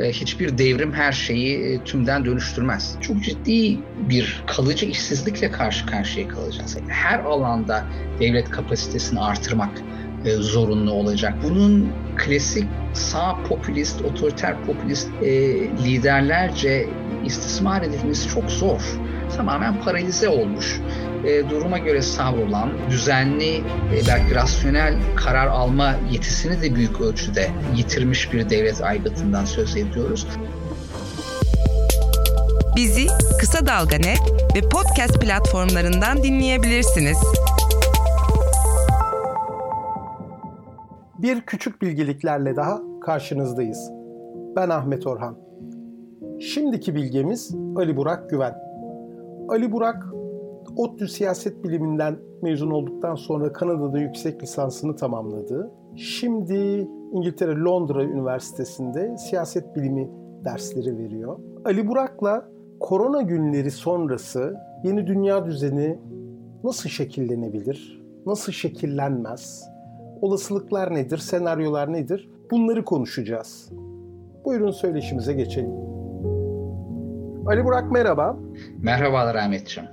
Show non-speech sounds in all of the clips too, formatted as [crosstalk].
e, hiçbir devrim her şeyi e, tümden dönüştürmez. Çok ciddi bir kalıcı işsizlikle karşı karşıya kalacağız. Her alanda devlet kapasitesini artırmak e, zorunlu olacak. Bunun klasik sağ popülist, otoriter popülist liderlerce istismar edilmesi çok zor. Tamamen paralize olmuş e, duruma göre savrulan, düzenli, e, belki rasyonel karar alma yetisini de büyük ölçüde yitirmiş bir devlet aygıtından söz ediyoruz. Bizi Kısa Dalga Net ve podcast platformlarından dinleyebilirsiniz. Bir küçük bilgiliklerle daha karşınızdayız. Ben Ahmet Orhan. Şimdiki bilgemiz Ali Burak Güven. Ali Burak ODTÜ siyaset biliminden mezun olduktan sonra Kanada'da yüksek lisansını tamamladı. Şimdi İngiltere Londra Üniversitesi'nde siyaset bilimi dersleri veriyor. Ali Burak'la korona günleri sonrası yeni dünya düzeni nasıl şekillenebilir? Nasıl şekillenmez? Olasılıklar nedir? Senaryolar nedir? Bunları konuşacağız. Buyurun söyleşimize geçelim. Ali Burak merhaba. Merhabalar Ahmetciğim.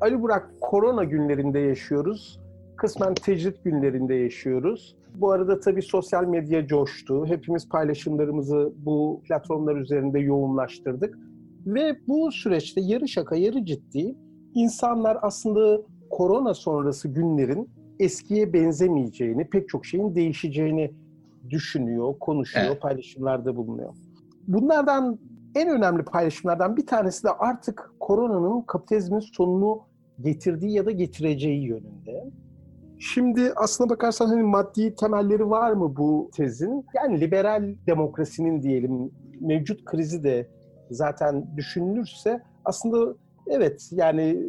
Ali Burak korona günlerinde yaşıyoruz. Kısmen tecrit günlerinde yaşıyoruz. Bu arada tabii sosyal medya coştu. Hepimiz paylaşımlarımızı bu platformlar üzerinde yoğunlaştırdık. Ve bu süreçte yarı şaka yarı ciddi insanlar aslında korona sonrası günlerin eskiye benzemeyeceğini, pek çok şeyin değişeceğini düşünüyor, konuşuyor, evet. paylaşımlarda bulunuyor. Bunlardan en önemli paylaşımlardan bir tanesi de artık koronanın kapitalizmin sonunu getirdiği ya da getireceği yönünde. Şimdi aslına bakarsan hani maddi temelleri var mı bu tezin? Yani liberal demokrasinin diyelim mevcut krizi de zaten düşünülürse aslında evet yani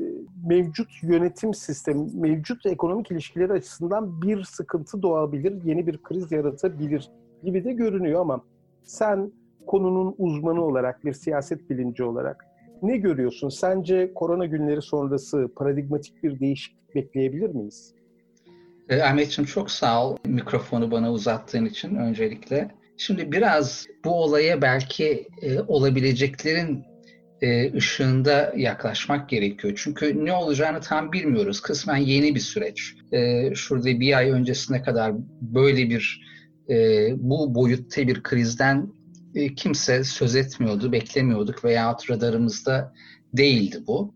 mevcut yönetim sistemi, mevcut ekonomik ilişkileri açısından bir sıkıntı doğabilir, yeni bir kriz yaratabilir gibi de görünüyor ama sen konunun uzmanı olarak, bir siyaset bilimci olarak ne görüyorsun? Sence korona günleri sonrası paradigmatik bir değişiklik bekleyebilir miyiz? E, Ahmetciğim çok sağ ol mikrofonu bana uzattığın için öncelikle. Şimdi biraz bu olaya belki e, olabileceklerin e, ışığında yaklaşmak gerekiyor. Çünkü ne olacağını tam bilmiyoruz. Kısmen yeni bir süreç. E, şurada bir ay öncesine kadar böyle bir e, bu boyutta bir krizden e, kimse söz etmiyordu, beklemiyorduk veya radarımızda değildi bu.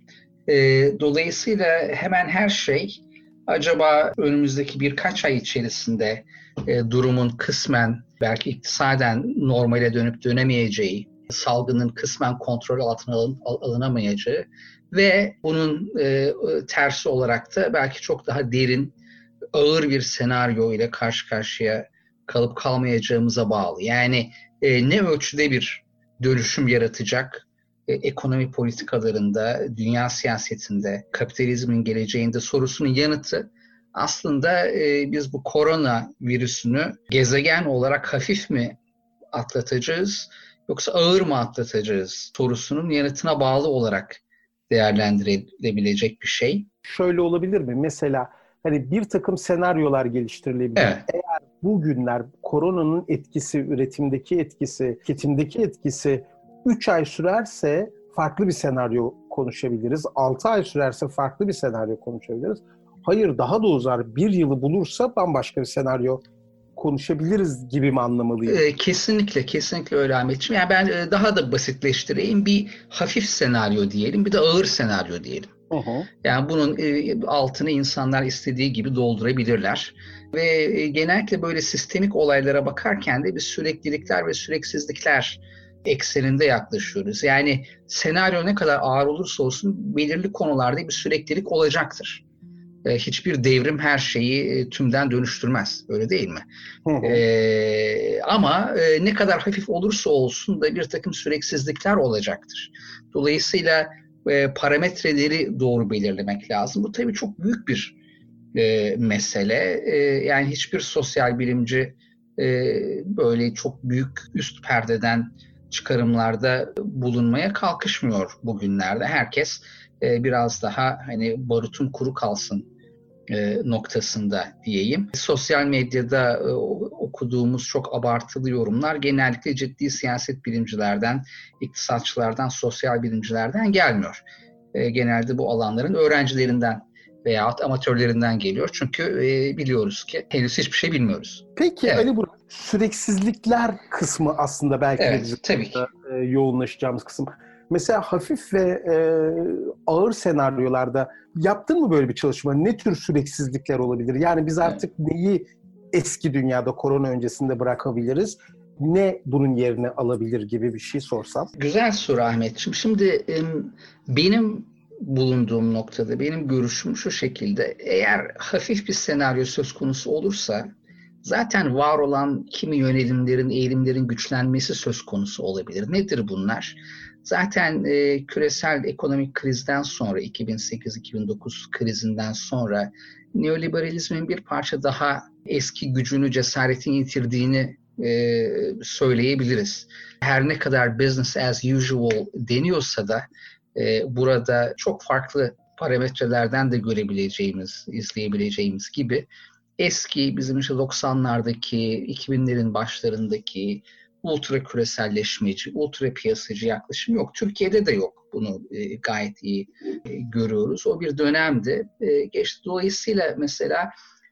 E, dolayısıyla hemen her şey acaba önümüzdeki birkaç ay içerisinde e, durumun kısmen belki iktisaden normale dönüp dönemeyeceği, salgının kısmen kontrol altına alın, alınamayacağı ve bunun tersi olarak da belki çok daha derin, ağır bir senaryo ile karşı karşıya kalıp kalmayacağımıza bağlı. Yani e, ne ölçüde bir dönüşüm yaratacak e, ekonomi politikalarında, dünya siyasetinde, kapitalizmin geleceğinde sorusunun yanıtı aslında e, biz bu korona virüsünü gezegen olarak hafif mi atlatacağız yoksa ağır mı atlatacağız sorusunun yanıtına bağlı olarak değerlendirilebilecek bir şey. Şöyle olabilir mi? Mesela hani bir takım senaryolar geliştirilebilir. Evet. Bu günler koronanın etkisi, üretimdeki etkisi, tüketimdeki etkisi 3 ay sürerse farklı bir senaryo konuşabiliriz. 6 ay sürerse farklı bir senaryo konuşabiliriz. Hayır daha da uzar bir yılı bulursa bambaşka bir senaryo konuşabiliriz gibi mi anlamalıyım? Ee, kesinlikle, kesinlikle öyle Ahmetciğim. Yani ben e, daha da basitleştireyim. Bir hafif senaryo diyelim, bir de ağır senaryo diyelim. Hı hı. Yani bunun e, altını insanlar istediği gibi doldurabilirler. Ve e, genellikle böyle sistemik olaylara bakarken de bir süreklilikler ve süreksizlikler ekseninde yaklaşıyoruz. Yani senaryo ne kadar ağır olursa olsun belirli konularda bir süreklilik olacaktır. E, hiçbir devrim her şeyi tümden dönüştürmez. Öyle değil mi? Hı hı. Ee, ama ne kadar hafif olursa olsun da bir takım süreksizlikler olacaktır. Dolayısıyla e, parametreleri doğru belirlemek lazım. Bu tabii çok büyük bir e, mesele. E, yani hiçbir sosyal bilimci e, böyle çok büyük üst perdeden çıkarımlarda bulunmaya kalkışmıyor bugünlerde. Herkes e, biraz daha hani barutun kuru kalsın noktasında diyeyim. Sosyal medyada e, okuduğumuz çok abartılı yorumlar genellikle ciddi siyaset bilimcilerden, iktisatçılardan, sosyal bilimcilerden gelmiyor. E, genelde bu alanların öğrencilerinden veya amatörlerinden geliyor. Çünkü e, biliyoruz ki henüz hiçbir şey bilmiyoruz. Peki evet. Ali Burak, süreksizlikler kısmı aslında belki evet, de tabii ki. E, yoğunlaşacağımız kısım. Mesela hafif ve e, ağır senaryolarda yaptın mı böyle bir çalışma? Ne tür süreksizlikler olabilir? Yani biz artık neyi eski dünyada korona öncesinde bırakabiliriz? Ne bunun yerine alabilir gibi bir şey sorsam? Güzel soru Ahmetciğim. Şimdi benim bulunduğum noktada benim görüşüm şu şekilde. Eğer hafif bir senaryo söz konusu olursa zaten var olan kimi yönelimlerin, eğilimlerin güçlenmesi söz konusu olabilir. Nedir bunlar? Zaten e, küresel ekonomik krizden sonra 2008-2009 krizinden sonra neoliberalizmin bir parça daha eski gücünü, cesaretini yitirdiğini e, söyleyebiliriz. Her ne kadar business as usual deniyorsa da e, burada çok farklı parametrelerden de görebileceğimiz, izleyebileceğimiz gibi eski bizim işte 90'lardaki, 2000'lerin başlarındaki ultra küreselleşmeci, ultra piyasacı yaklaşım yok. Türkiye'de de yok. Bunu e, gayet iyi e, görüyoruz. O bir dönemdi. E, geçti. Dolayısıyla mesela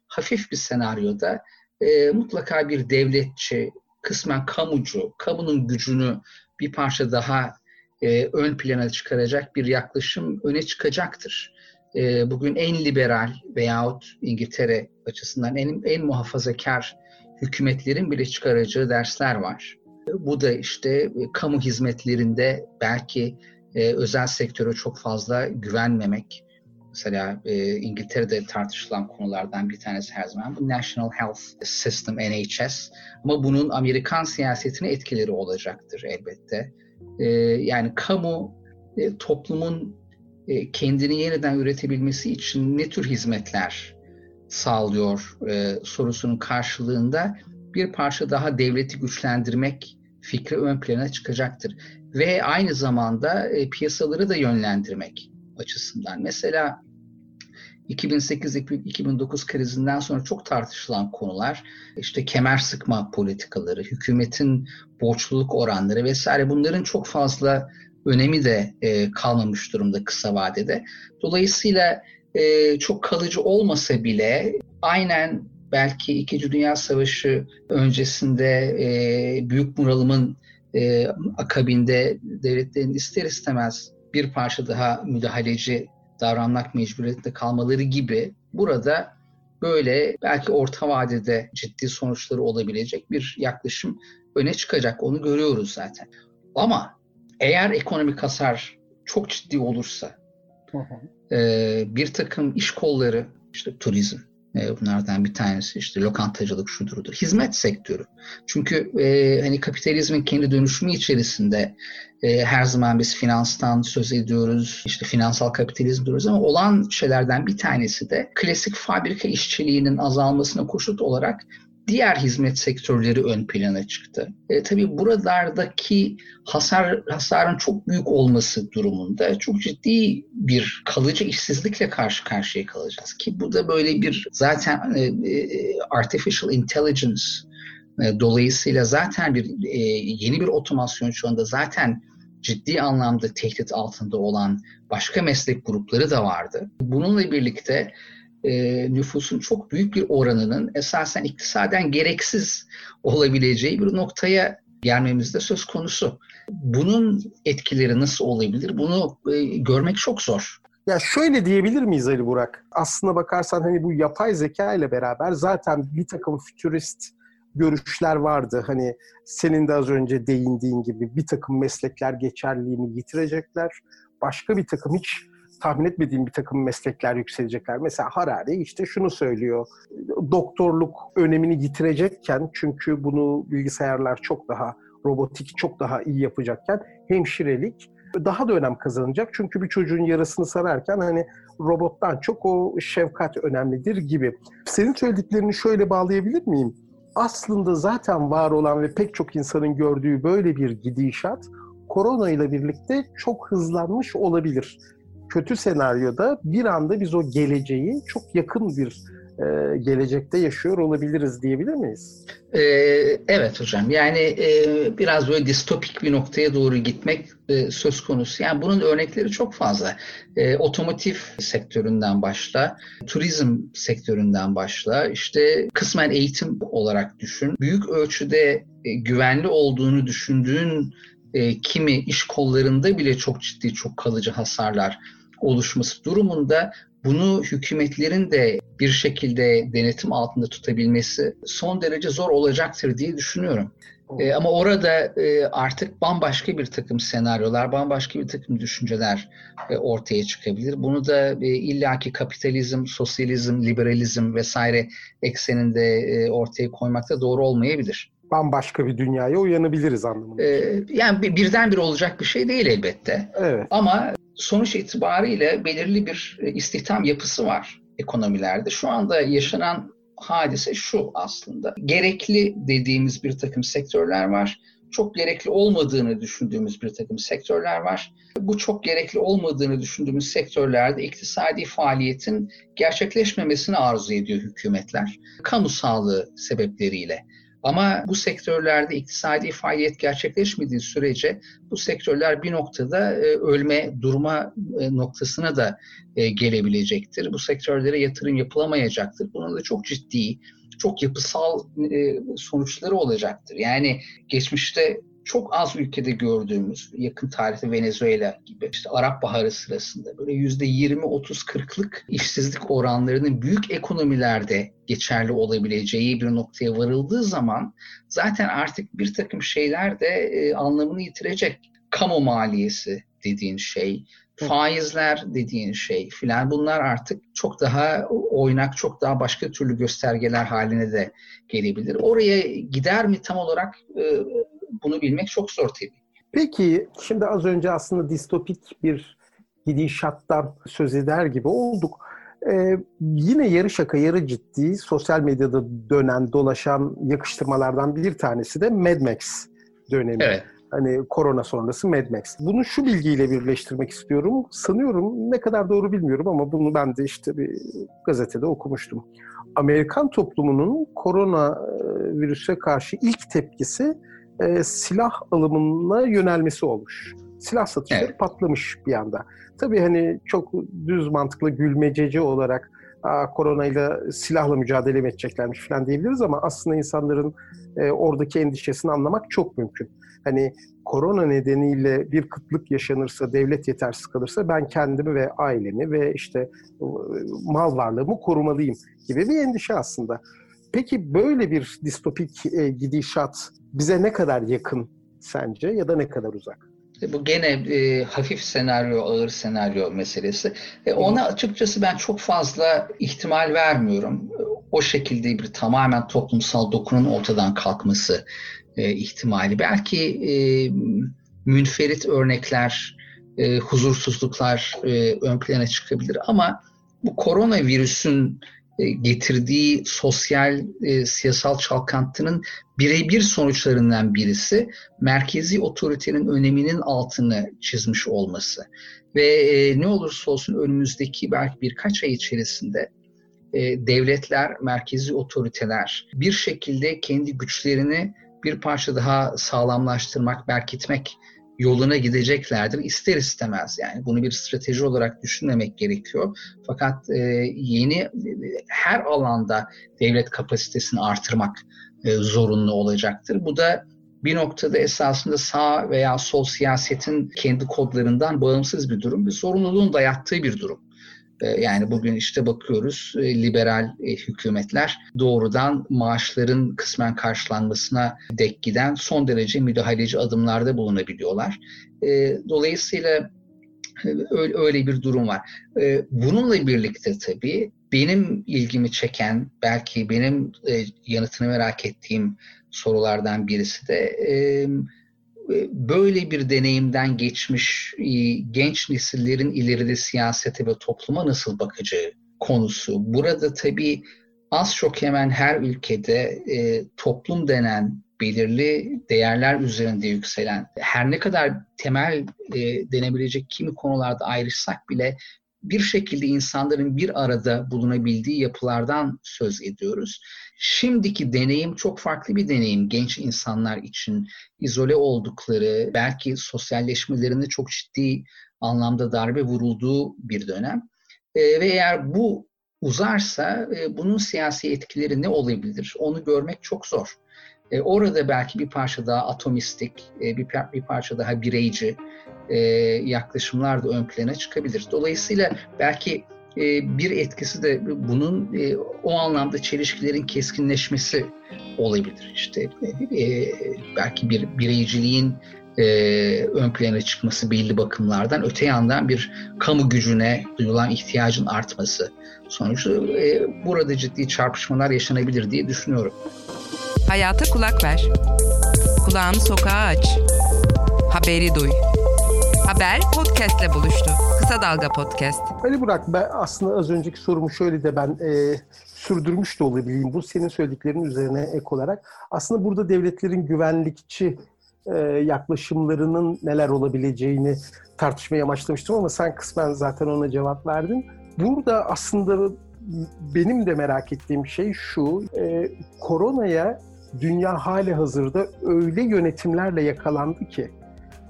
hafif bir senaryoda e, mutlaka bir devletçi, kısmen kamucu, kamunun gücünü bir parça daha ön plana çıkaracak bir yaklaşım öne çıkacaktır. Bugün en liberal veyahut İngiltere açısından en, en muhafazakar hükümetlerin bile çıkaracağı dersler var. Bu da işte e, kamu hizmetlerinde belki e, özel sektöre çok fazla güvenmemek. Mesela e, İngiltere'de tartışılan konulardan bir tanesi her zaman bu National Health System NHS. Ama bunun Amerikan siyasetine etkileri olacaktır elbette. E, yani kamu e, toplumun e, kendini yeniden üretebilmesi için ne tür hizmetler sağlıyor e, sorusunun karşılığında bir parça daha devleti güçlendirmek fikri ön plana çıkacaktır. Ve aynı zamanda e, piyasaları da yönlendirmek açısından. Mesela 2008-2009 krizinden sonra çok tartışılan konular işte kemer sıkma politikaları, hükümetin borçluluk oranları vesaire bunların çok fazla önemi de e, kalmamış durumda kısa vadede. Dolayısıyla e, çok kalıcı olmasa bile aynen belki İkinci Dünya Savaşı öncesinde e, büyük bunalımın e, akabinde devletlerin ister istemez bir parça daha müdahaleci davranmak mecburiyetinde kalmaları gibi burada böyle belki orta vadede ciddi sonuçları olabilecek bir yaklaşım öne çıkacak. Onu görüyoruz zaten. Ama eğer ekonomik hasar çok ciddi olursa e, bir takım iş kolları işte turizm, bunlardan bir tanesi işte lokantacılık şudur Hizmet sektörü. Çünkü e, hani kapitalizmin kendi dönüşümü içerisinde e, her zaman biz finanstan söz ediyoruz. işte finansal kapitalizm diyoruz ama olan şeylerden bir tanesi de klasik fabrika işçiliğinin azalmasına koşut olarak diğer hizmet sektörleri ön plana çıktı. E, tabii buralardaki hasar hasarın çok büyük olması durumunda çok ciddi bir kalıcı işsizlikle karşı karşıya kalacağız. Ki bu da böyle bir zaten e, e, artificial intelligence e, dolayısıyla zaten bir e, yeni bir otomasyon şu anda zaten ciddi anlamda tehdit altında olan başka meslek grupları da vardı. Bununla birlikte e, nüfusun çok büyük bir oranının esasen iktisaden gereksiz olabileceği bir noktaya gelmemiz de söz konusu. Bunun etkileri nasıl olabilir? Bunu e, görmek çok zor. Ya şöyle diyebilir miyiz Ali Burak? Aslına bakarsan hani bu yapay zeka ile beraber zaten bir takım fütürist görüşler vardı. Hani senin de az önce değindiğin gibi bir takım meslekler geçerliliğini yitirecekler. Başka bir takım hiç tahmin etmediğim bir takım meslekler yükselecekler. Mesela Harari işte şunu söylüyor. Doktorluk önemini yitirecekken çünkü bunu bilgisayarlar çok daha robotik çok daha iyi yapacakken hemşirelik daha da önem kazanacak. Çünkü bir çocuğun yarasını sararken hani robottan çok o şefkat önemlidir gibi. Senin söylediklerini şöyle bağlayabilir miyim? Aslında zaten var olan ve pek çok insanın gördüğü böyle bir gidişat korona ile birlikte çok hızlanmış olabilir kötü senaryoda bir anda biz o geleceği çok yakın bir e, gelecekte yaşıyor olabiliriz diyebilir miyiz? Ee, evet hocam. Yani e, biraz böyle distopik bir noktaya doğru gitmek e, söz konusu. Yani bunun örnekleri çok fazla. E, otomotiv sektöründen başla, turizm sektöründen başla, işte kısmen eğitim olarak düşün. Büyük ölçüde e, güvenli olduğunu düşündüğün e, kimi iş kollarında bile çok ciddi, çok kalıcı hasarlar oluşması durumunda bunu hükümetlerin de bir şekilde denetim altında tutabilmesi son derece zor olacaktır diye düşünüyorum. E, ama orada e, artık bambaşka bir takım senaryolar, bambaşka bir takım düşünceler e, ortaya çıkabilir. Bunu da e, illaki kapitalizm, sosyalizm, liberalizm vesaire ekseninde e, ortaya koymakta doğru olmayabilir. Bambaşka bir dünyaya uyanabiliriz anlamında. E, yani birdenbire olacak bir şey değil elbette. Evet. Ama sonuç itibariyle belirli bir e, istihdam yapısı var ekonomilerde. Şu anda yaşanan hadise şu aslında. Gerekli dediğimiz bir takım sektörler var. Çok gerekli olmadığını düşündüğümüz bir takım sektörler var. Bu çok gerekli olmadığını düşündüğümüz sektörlerde iktisadi faaliyetin gerçekleşmemesini arzu ediyor hükümetler. Kamu sağlığı sebepleriyle. Ama bu sektörlerde iktisadi faaliyet gerçekleşmediği sürece bu sektörler bir noktada e, ölme, durma e, noktasına da e, gelebilecektir. Bu sektörlere yatırım yapılamayacaktır. Bunun da çok ciddi, çok yapısal sonuçları olacaktır. Yani geçmişte çok az ülkede gördüğümüz yakın tarihte Venezuela gibi işte Arap Baharı sırasında böyle yüzde 20 30 40'lık işsizlik oranlarının büyük ekonomilerde geçerli olabileceği bir noktaya varıldığı zaman zaten artık bir takım şeyler de e, anlamını yitirecek. Kamu maliyesi dediğin şey, faizler dediğin şey filan bunlar artık çok daha oynak, çok daha başka türlü göstergeler haline de gelebilir. Oraya gider mi tam olarak e, bunu bilmek çok zor tabii. Peki şimdi az önce aslında distopik bir gidişattan söz eder gibi olduk. Ee, yine yarı şaka yarı ciddi sosyal medyada dönen dolaşan yakıştırmalardan bir tanesi de Mad Max dönemi. Evet. Hani korona sonrası Mad Max. Bunu şu bilgiyle birleştirmek istiyorum. Sanıyorum ne kadar doğru bilmiyorum ama bunu ben de işte bir gazetede okumuştum. Amerikan toplumunun korona virüse karşı ilk tepkisi e, silah alımına yönelmesi olmuş. Silah satışları evet. patlamış bir anda. Tabii hani çok düz mantıklı gülmececi olarak koronayla silahla mücadele mi edeceklermiş falan diyebiliriz ama aslında insanların e, oradaki endişesini anlamak çok mümkün. Hani korona nedeniyle bir kıtlık yaşanırsa, devlet yetersiz kalırsa ben kendimi ve ailemi ve işte e, mal varlığımı korumalıyım gibi bir endişe aslında. Peki böyle bir distopik e, gidişat bize ne kadar yakın sence ya da ne kadar uzak? E, bu gene e, hafif senaryo, ağır senaryo meselesi. E, ona açıkçası ben çok fazla ihtimal vermiyorum. O şekilde bir tamamen toplumsal dokunun ortadan kalkması e, ihtimali. Belki e, münferit örnekler, e, huzursuzluklar e, ön plana çıkabilir ama bu koronavirüsün getirdiği sosyal e, siyasal çalkantının birebir sonuçlarından birisi merkezi otoritenin öneminin altını çizmiş olması. Ve e, ne olursa olsun önümüzdeki belki birkaç ay içerisinde e, devletler, merkezi otoriteler bir şekilde kendi güçlerini bir parça daha sağlamlaştırmak, berkitmek yoluna gideceklerdir ister istemez yani bunu bir strateji olarak düşünmemek gerekiyor. Fakat e, yeni her alanda devlet kapasitesini artırmak e, zorunlu olacaktır. Bu da bir noktada esasında sağ veya sol siyasetin kendi kodlarından bağımsız bir durum ve zorunluluğun dayattığı bir durum. E, yani bugün işte bakıyoruz e, liberal e, hükümetler doğrudan maaşların kısmen karşılanmasına dek giden son derece müdahaleci adımlarda bulunabiliyorlar. Dolayısıyla öyle bir durum var. Bununla birlikte tabii benim ilgimi çeken, belki benim yanıtını merak ettiğim sorulardan birisi de böyle bir deneyimden geçmiş e, genç nesillerin ileride siyasete ve topluma nasıl bakacağı konusu. Burada tabii az çok hemen her ülkede e, toplum denen belirli değerler üzerinde yükselen, her ne kadar temel e, denebilecek kimi konularda ayrışsak bile bir şekilde insanların bir arada bulunabildiği yapılardan söz ediyoruz. Şimdiki deneyim çok farklı bir deneyim genç insanlar için. izole oldukları, belki sosyalleşmelerinde çok ciddi anlamda darbe vurulduğu bir dönem. E, ve eğer bu uzarsa e, bunun siyasi etkileri ne olabilir? Onu görmek çok zor. E, orada belki bir parça daha atomistik, e, bir, bir parça daha bireyci e, yaklaşımlar da ön plana çıkabilir. Dolayısıyla belki e, bir etkisi de bunun e, o anlamda çelişkilerin keskinleşmesi olabilir. İşte e, belki bir bireyciliğin e, ön plana çıkması belli bakımlardan öte yandan bir kamu gücüne duyulan ihtiyacın artması sonucu e, burada ciddi çarpışmalar yaşanabilir diye düşünüyorum. Hayata kulak ver. Kulağını sokağa aç. Haberi duy. Haber podcastle buluştu. Kısa Dalga Podcast. Ali Burak ben aslında az önceki sorumu şöyle de ben e, sürdürmüş de olabileyim. Bu senin söylediklerinin üzerine ek olarak. Aslında burada devletlerin güvenlikçi e, yaklaşımlarının neler olabileceğini tartışmaya amaçlamıştım ama sen kısmen zaten ona cevap verdin. Burada aslında benim de merak ettiğim şey şu, e, koronaya dünya hali hazırda öyle yönetimlerle yakalandı ki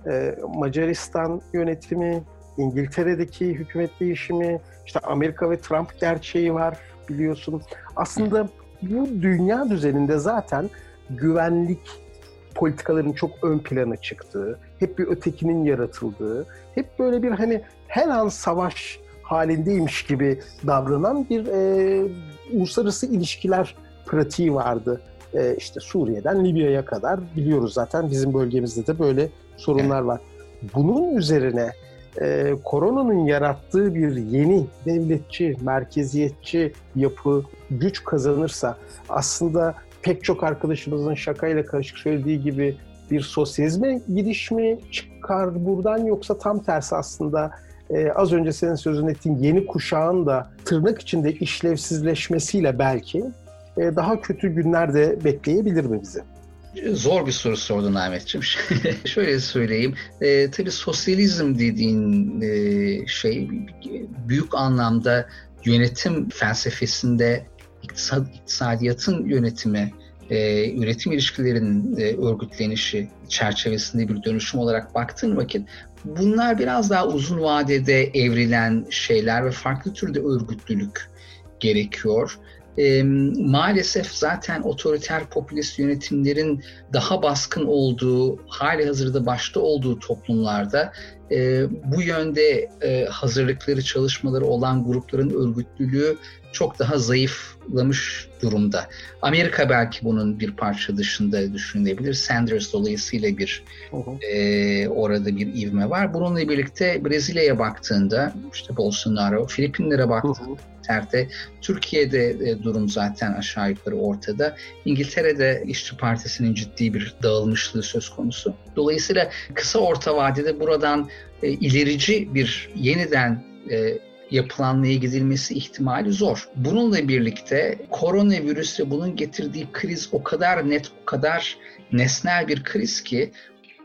e, Macaristan yönetimi, İngiltere'deki hükümet değişimi, işte Amerika ve Trump gerçeği var biliyorsun. Aslında bu dünya düzeninde zaten güvenlik politikaların çok ön plana çıktığı, hep bir ötekinin yaratıldığı, hep böyle bir hani her an savaş halindeymiş gibi davranan bir e, uluslararası ilişkiler pratiği vardı. E, işte Suriye'den Libya'ya kadar biliyoruz zaten bizim bölgemizde de böyle sorunlar var. Bunun üzerine e, koronanın yarattığı bir yeni devletçi, merkeziyetçi yapı güç kazanırsa aslında pek çok arkadaşımızın şakayla karışık söylediği gibi bir sosyalizme gidiş mi çıkar buradan yoksa tam tersi aslında e, az önce senin sözün ettiğin yeni kuşağın da tırnak içinde işlevsizleşmesiyle belki daha kötü günler de bekleyebilir mi bizi? Zor bir soru sordun Ahmetciğim. [laughs] Şöyle söyleyeyim. E, tabii sosyalizm dediğin e, şey büyük anlamda yönetim felsefesinde iktisad, iktisadiyatın yönetimi, e, üretim ilişkilerinin e, örgütlenişi çerçevesinde bir dönüşüm olarak baktığın vakit bunlar biraz daha uzun vadede evrilen şeyler ve farklı türde örgütlülük gerekiyor e, maalesef zaten otoriter popülist yönetimlerin daha baskın olduğu, hali hazırda başta olduğu toplumlarda e, bu yönde e, hazırlıkları, çalışmaları olan grupların örgütlülüğü çok daha zayıflamış durumda. Amerika belki bunun bir parça dışında düşünülebilir. Sanders dolayısıyla bir e, orada bir ivme var. Bununla birlikte Brezilya'ya baktığında işte Bolsonaro, Filipinlere baktığında Terte. Türkiye'de e, durum zaten aşağı yukarı ortada. İngiltere'de İşçi Partisi'nin ciddi bir dağılmışlığı söz konusu. Dolayısıyla kısa orta vadede buradan e, ilerici bir yeniden e, yapılanmaya gidilmesi ihtimali zor. Bununla birlikte koronavirüs ve bunun getirdiği kriz o kadar net, o kadar nesnel bir kriz ki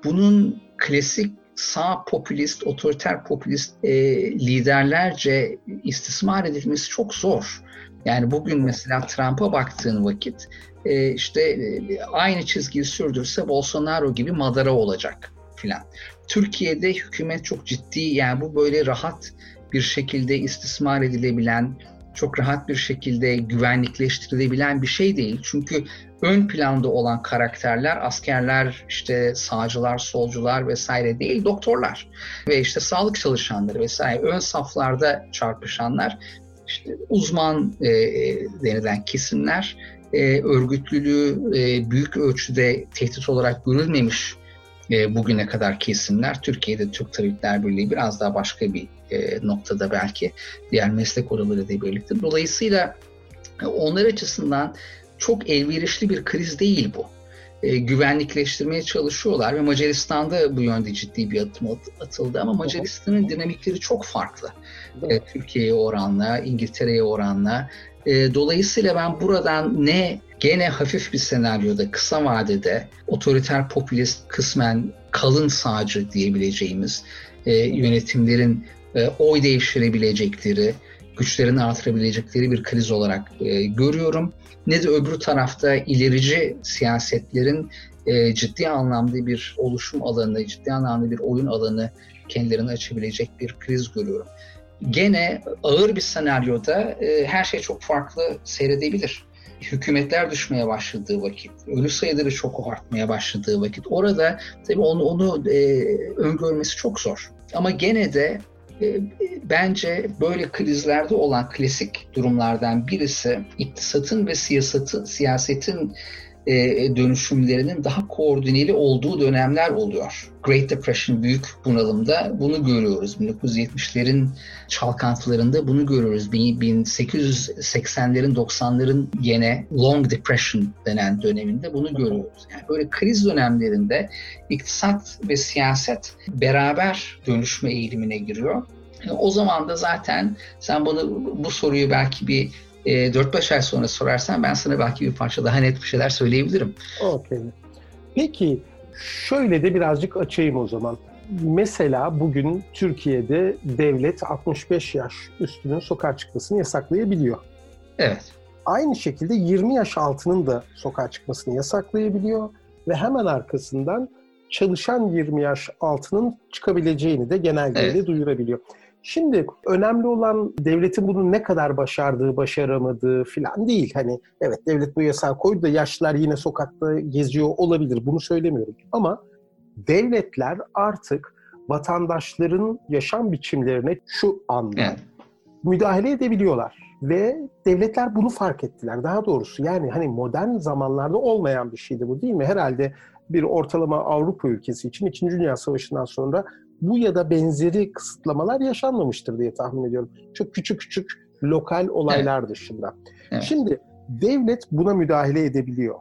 bunun klasik sağ popülist, otoriter popülist e, liderlerce istismar edilmesi çok zor. Yani bugün mesela Trump'a baktığın vakit e, işte e, aynı çizgiyi sürdürse Bolsonaro gibi madara olacak filan. Türkiye'de hükümet çok ciddi yani bu böyle rahat bir şekilde istismar edilebilen, çok rahat bir şekilde güvenlikleştirilebilen bir şey değil. Çünkü ön planda olan karakterler askerler, işte sağcılar, solcular vesaire değil, doktorlar ve işte sağlık çalışanları vesaire ön saflarda çarpışanlar işte uzman e, denilen kesimler e, örgütlülüğü e, büyük ölçüde tehdit olarak görülmemiş e, bugüne kadar kesimler. Türkiye'de Türk Tabipler Birliği biraz daha başka bir e, noktada belki diğer meslek odalarıyla birlikte. Dolayısıyla onlar açısından çok elverişli bir kriz değil bu. E, güvenlikleştirmeye çalışıyorlar ve Macaristan'da bu yönde ciddi bir atım atıldı ama Macaristan'ın dinamikleri çok farklı. E, Türkiye'ye oranla, İngiltere'ye oranla. E, dolayısıyla ben buradan ne gene hafif bir senaryoda kısa vadede otoriter popülist kısmen kalın sağcı diyebileceğimiz e, yönetimlerin e, oy değiştirebilecekleri, güçlerini artırabilecekleri bir kriz olarak e, görüyorum. Ne de öbür tarafta ilerici siyasetlerin e, ciddi anlamda bir oluşum alanı, ciddi anlamda bir oyun alanı kendilerini açabilecek bir kriz görüyorum. Gene ağır bir senaryoda e, her şey çok farklı seyredebilir. Hükümetler düşmeye başladığı vakit, ölü sayıları çok artmaya başladığı vakit orada tabii onu, onu e, öngörmesi çok zor. Ama gene de bence böyle krizlerde olan klasik durumlardan birisi iktisatın ve siyasatın, siyasetin e, dönüşümlerinin daha koordineli olduğu dönemler oluyor. Great Depression büyük bunalımda bunu görüyoruz. 1970'lerin çalkantılarında bunu görüyoruz. 1880'lerin 90'ların gene Long Depression denen döneminde bunu görüyoruz. Yani böyle kriz dönemlerinde iktisat ve siyaset beraber dönüşme eğilimine giriyor. O zaman da zaten sen bana bu soruyu belki bir e, ee, 4-5 ay sonra sorarsan ben sana belki bir parça daha net bir şeyler söyleyebilirim. Okey. Peki şöyle de birazcık açayım o zaman. Mesela bugün Türkiye'de devlet 65 yaş üstünün sokağa çıkmasını yasaklayabiliyor. Evet. Aynı şekilde 20 yaş altının da sokağa çıkmasını yasaklayabiliyor ve hemen arkasından çalışan 20 yaş altının çıkabileceğini de genelgeyle evet. duyurabiliyor. Şimdi önemli olan devletin bunu ne kadar başardığı, başaramadığı falan değil. Hani evet devlet bu yasağı koydu da yaşlılar yine sokakta geziyor olabilir. Bunu söylemiyorum. Ama devletler artık vatandaşların yaşam biçimlerine şu anda evet. müdahale edebiliyorlar. Ve devletler bunu fark ettiler. Daha doğrusu yani hani modern zamanlarda olmayan bir şeydi bu değil mi? Herhalde bir ortalama Avrupa ülkesi için 2. Dünya Savaşı'ndan sonra bu ya da benzeri kısıtlamalar yaşanmamıştır diye tahmin ediyorum. Çok küçük küçük lokal olaylar evet. dışında. Evet. Şimdi devlet buna müdahale edebiliyor.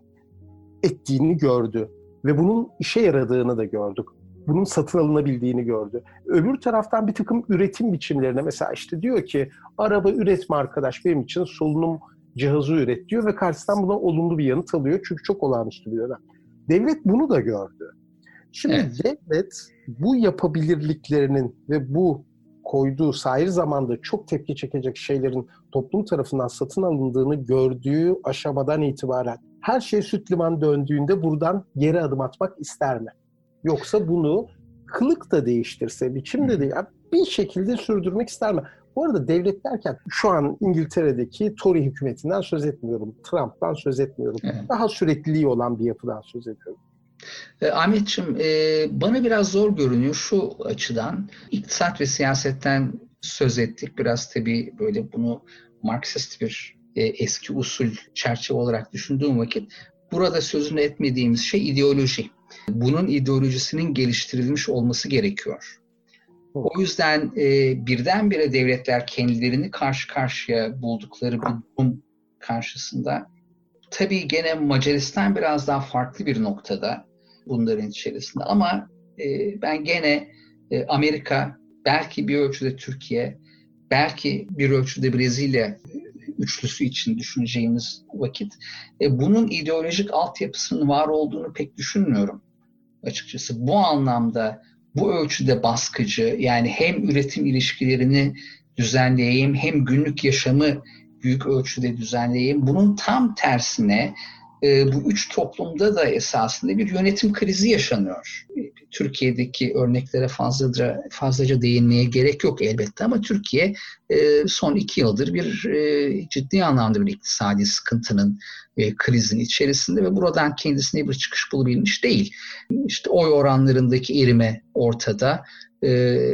Ettiğini gördü ve bunun işe yaradığını da gördük. Bunun satın alınabildiğini gördü. Öbür taraftan bir takım üretim biçimlerine mesela işte diyor ki araba üretme arkadaş benim için solunum cihazı üret diyor ve karşısından buna olumlu bir yanıt alıyor. Çünkü çok olağanüstü bir dönem. Devlet bunu da gördü. Şimdi evet. devlet bu yapabilirliklerinin ve bu koyduğu sahir zamanda çok tepki çekecek şeylerin toplum tarafından satın alındığını gördüğü aşamadan itibaren her şey süt liman döndüğünde buradan geri adım atmak ister mi? Yoksa bunu kılık da değiştirse, biçim de değil, bir şekilde sürdürmek ister mi? Bu arada devlet derken şu an İngiltere'deki Tory hükümetinden söz etmiyorum. Trump'tan söz etmiyorum. Evet. Daha sürekliliği olan bir yapıdan söz ediyorum. E, Ahmetciğim e, bana biraz zor görünüyor şu açıdan. İktisat ve siyasetten söz ettik. Biraz tabii böyle bunu Marksist bir e, eski usul çerçeve olarak düşündüğüm vakit burada sözünü etmediğimiz şey ideoloji. Bunun ideolojisinin geliştirilmiş olması gerekiyor. O yüzden e, birdenbire devletler kendilerini karşı karşıya buldukları bir durum karşısında tabii gene Macaristan biraz daha farklı bir noktada bunların içerisinde. Ama e, ben gene e, Amerika, belki bir ölçüde Türkiye, belki bir ölçüde Brezilya üçlüsü için düşüneceğimiz vakit e, bunun ideolojik altyapısının var olduğunu pek düşünmüyorum açıkçası. Bu anlamda bu ölçüde baskıcı yani hem üretim ilişkilerini düzenleyeyim hem günlük yaşamı büyük ölçüde düzenleyeyim. Bunun tam tersine e, bu üç toplumda da esasında bir yönetim krizi yaşanıyor. Türkiye'deki örneklere fazlaca fazlaca değinmeye gerek yok elbette ama Türkiye e, son iki yıldır bir e, ciddi anlamda bir iktisadi sıkıntının e, krizin içerisinde ve buradan kendisine bir çıkış bulabilmiş değil. İşte oy oranlarındaki erime ortada. E,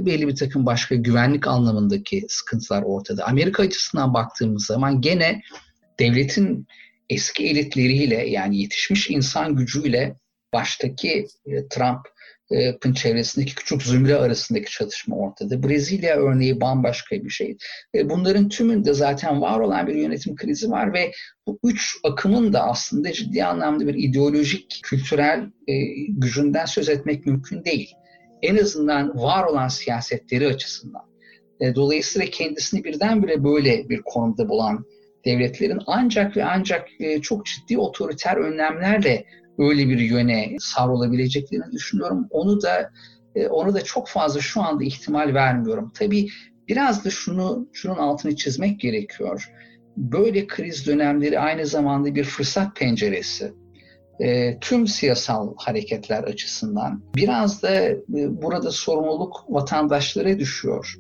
belli bir takım başka güvenlik anlamındaki sıkıntılar ortada. Amerika açısından baktığımız zaman gene devletin eski elitleriyle yani yetişmiş insan gücüyle baştaki e, Trump'ın çevresindeki küçük zümre arasındaki çatışma ortada. Brezilya örneği bambaşka bir şey. E, bunların tümünde zaten var olan bir yönetim krizi var ve bu üç akımın da aslında ciddi anlamda bir ideolojik, kültürel e, gücünden söz etmek mümkün değil. En azından var olan siyasetleri açısından. Dolayısıyla kendisini birdenbire böyle bir konumda bulan devletlerin ancak ve ancak e, çok ciddi otoriter önlemlerle öyle bir yöne savrulabileceklerini düşünüyorum. Onu da e, onu da çok fazla şu anda ihtimal vermiyorum. Tabii biraz da şunu şunun altını çizmek gerekiyor. Böyle kriz dönemleri aynı zamanda bir fırsat penceresi. E, tüm siyasal hareketler açısından biraz da e, burada sorumluluk vatandaşlara düşüyor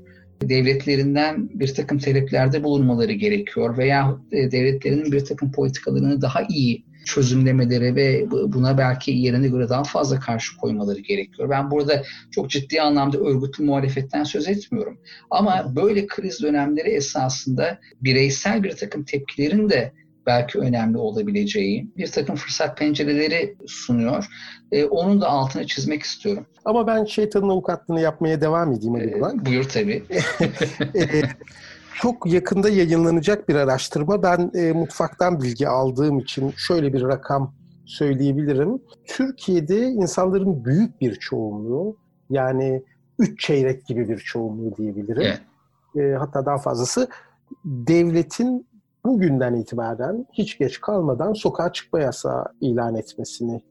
devletlerinden bir takım taleplerde bulunmaları gerekiyor veya e, devletlerinin bir takım politikalarını daha iyi çözümlemeleri ve buna belki yerine göre daha fazla karşı koymaları gerekiyor. Ben burada çok ciddi anlamda örgütlü muhalefetten söz etmiyorum. Ama böyle kriz dönemleri esasında bireysel bir takım tepkilerin de belki önemli olabileceği bir takım fırsat pencereleri sunuyor. Ee, onun da altını çizmek istiyorum. Ama ben şeytanın avukatlığını yapmaya devam edeyim ee, Buyur tabii. ee, [laughs] çok yakında yayınlanacak bir araştırma. Ben e, mutfaktan bilgi aldığım için şöyle bir rakam söyleyebilirim. Türkiye'de insanların büyük bir çoğunluğu yani üç çeyrek gibi bir çoğunluğu diyebilirim. Evet. E, hatta daha fazlası devletin bugünden itibaren hiç geç kalmadan sokağa çıkma yasağı ilan etmesini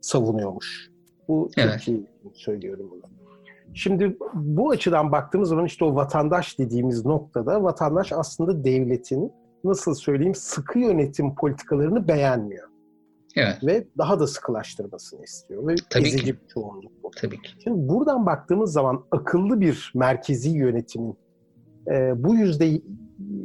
savunuyormuş. Bu evet. Türkiye söylüyorum bunu. Şimdi bu açıdan baktığımız zaman işte o vatandaş dediğimiz noktada vatandaş aslında devletin nasıl söyleyeyim sıkı yönetim politikalarını beğenmiyor. Evet. Ve daha da sıkılaştırmasını istiyor. Ve Tabii ezici ki. bir çoğunluk bu. Tabii ki. Şimdi buradan baktığımız zaman akıllı bir merkezi yönetimin e, bu yüzde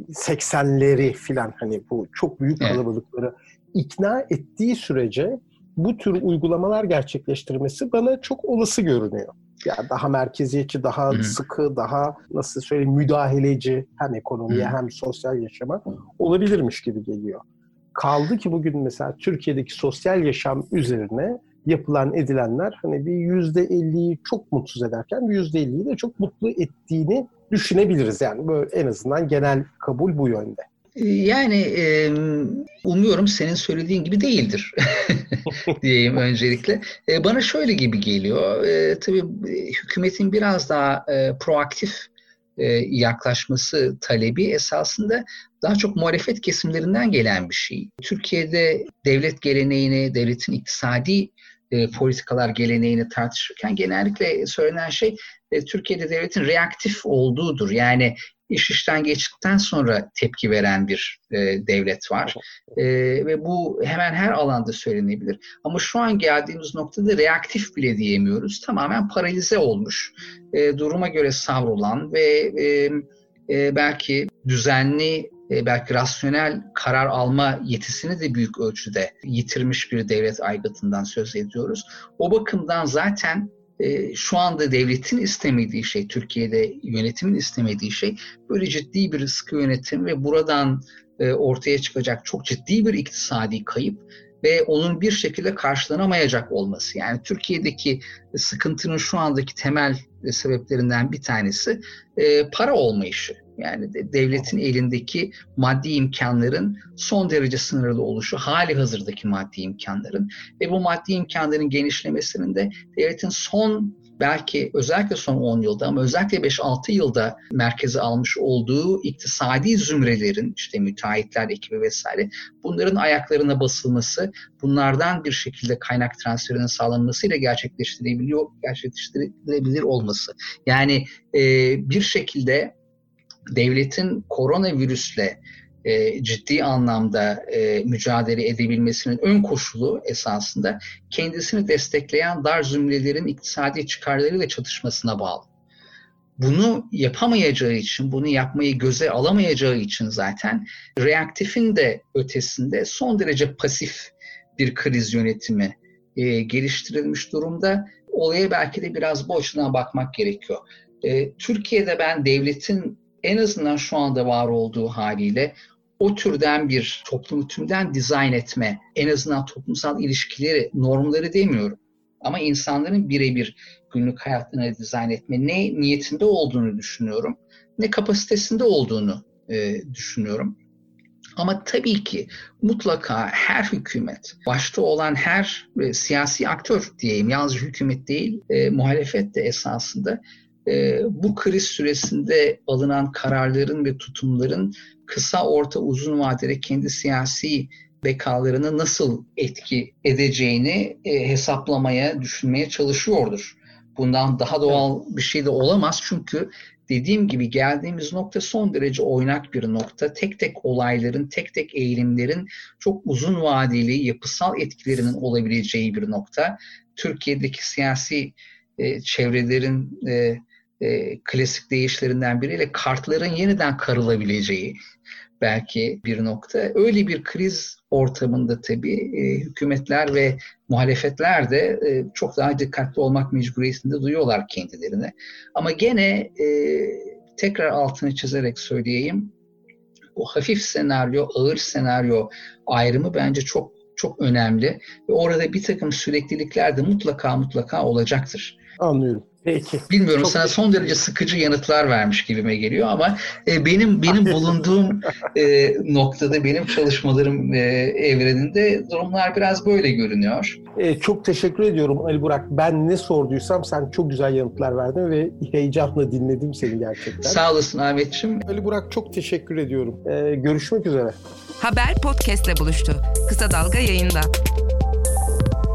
80'leri filan hani bu çok büyük kalabalıkları evet. ikna ettiği sürece bu tür uygulamalar gerçekleştirmesi bana çok olası görünüyor. Ya yani daha merkeziyetçi, daha Hı. sıkı, daha nasıl söyleyeyim müdahaleci hem ekonomiye Hı. hem sosyal yaşama olabilirmiş gibi geliyor. Kaldı ki bugün mesela Türkiye'deki sosyal yaşam üzerine yapılan edilenler hani bir yüzde elliyi çok mutsuz ederken bir yüzde elliyi de çok mutlu ettiğini düşünebiliriz. Yani böyle en azından genel kabul bu yönde. Yani e, umuyorum senin söylediğin gibi değildir [laughs] diyeyim öncelikle. E, bana şöyle gibi geliyor. E, tabii hükümetin biraz daha e, proaktif e, yaklaşması talebi esasında daha çok muhalefet kesimlerinden gelen bir şey. Türkiye'de devlet geleneğini, devletin iktisadi e, politikalar geleneğini tartışırken genellikle söylenen şey e, Türkiye'de devletin reaktif olduğudur. Yani iş işten geçtikten sonra tepki veren bir e, devlet var. E, ve bu hemen her alanda söylenebilir. Ama şu an geldiğimiz noktada reaktif bile diyemiyoruz. Tamamen paralize olmuş, e, duruma göre savrulan ve e, e, belki düzenli belki rasyonel karar alma yetisini de büyük ölçüde yitirmiş bir devlet aygıtından söz ediyoruz. O bakımdan zaten e, şu anda devletin istemediği şey, Türkiye'de yönetimin istemediği şey böyle ciddi bir sıkı yönetim ve buradan e, ortaya çıkacak çok ciddi bir iktisadi kayıp ve onun bir şekilde karşılanamayacak olması. Yani Türkiye'deki sıkıntının şu andaki temel sebeplerinden bir tanesi e, para olmayışı. Yani de, devletin elindeki maddi imkanların son derece sınırlı oluşu, hali hazırdaki maddi imkanların ve bu maddi imkanların genişlemesinin de devletin son belki özellikle son 10 yılda ama özellikle 5-6 yılda merkeze almış olduğu iktisadi zümrelerin işte müteahhitler ekibi vesaire bunların ayaklarına basılması, bunlardan bir şekilde kaynak transferinin sağlanmasıyla gerçekleştirebiliyor, gerçekleştirebilir olması. Yani e, bir şekilde devletin koronavirüsle e, ciddi anlamda e, mücadele edebilmesinin ön koşulu esasında kendisini destekleyen dar zümrelerin iktisadi çıkarları ve çatışmasına bağlı. Bunu yapamayacağı için, bunu yapmayı göze alamayacağı için zaten reaktifin de ötesinde son derece pasif bir kriz yönetimi e, geliştirilmiş durumda. Olaya belki de biraz bu açıdan bakmak gerekiyor. E, Türkiye'de ben devletin en azından şu anda var olduğu haliyle o türden bir toplumu tümden dizayn etme, en azından toplumsal ilişkileri, normları demiyorum. Ama insanların birebir günlük hayatlarını dizayn etme ne niyetinde olduğunu düşünüyorum, ne kapasitesinde olduğunu e, düşünüyorum. Ama tabii ki mutlaka her hükümet, başta olan her e, siyasi aktör diyeyim, yalnızca hükümet değil, e, muhalefet de esasında e, bu kriz süresinde alınan kararların ve tutumların kısa, orta, uzun vadede kendi siyasi bekalarını nasıl etki edeceğini e, hesaplamaya, düşünmeye çalışıyordur. Bundan daha doğal bir şey de olamaz çünkü dediğim gibi geldiğimiz nokta son derece oynak bir nokta. Tek tek olayların, tek tek eğilimlerin çok uzun vadeli yapısal etkilerinin olabileceği bir nokta. Türkiye'deki siyasi e, çevrelerin e, e, klasik deyişlerinden biriyle kartların yeniden karılabileceği belki bir nokta. Öyle bir kriz ortamında tabii e, hükümetler ve muhalefetler de e, çok daha dikkatli olmak mecburiyetinde duyuyorlar kendilerine. Ama gene e, tekrar altını çizerek söyleyeyim. O hafif senaryo, ağır senaryo ayrımı bence çok çok önemli ve orada bir takım süreklilikler de mutlaka mutlaka olacaktır. Anlıyorum. Peki. Bilmiyorum Çok sana son derece sıkıcı yanıtlar vermiş gibime geliyor ama e, benim benim [laughs] bulunduğum e, noktada benim çalışmalarım e, evreninde durumlar biraz böyle görünüyor. E, çok teşekkür ediyorum Ali Burak. Ben ne sorduysam sen çok güzel yanıtlar verdin ve heyecanla dinledim seni gerçekten. Sağ olasın Ahmetciğim. Ali Burak çok teşekkür ediyorum. E, görüşmek üzere. Haber podcastle buluştu. Kısa Dalga yayında.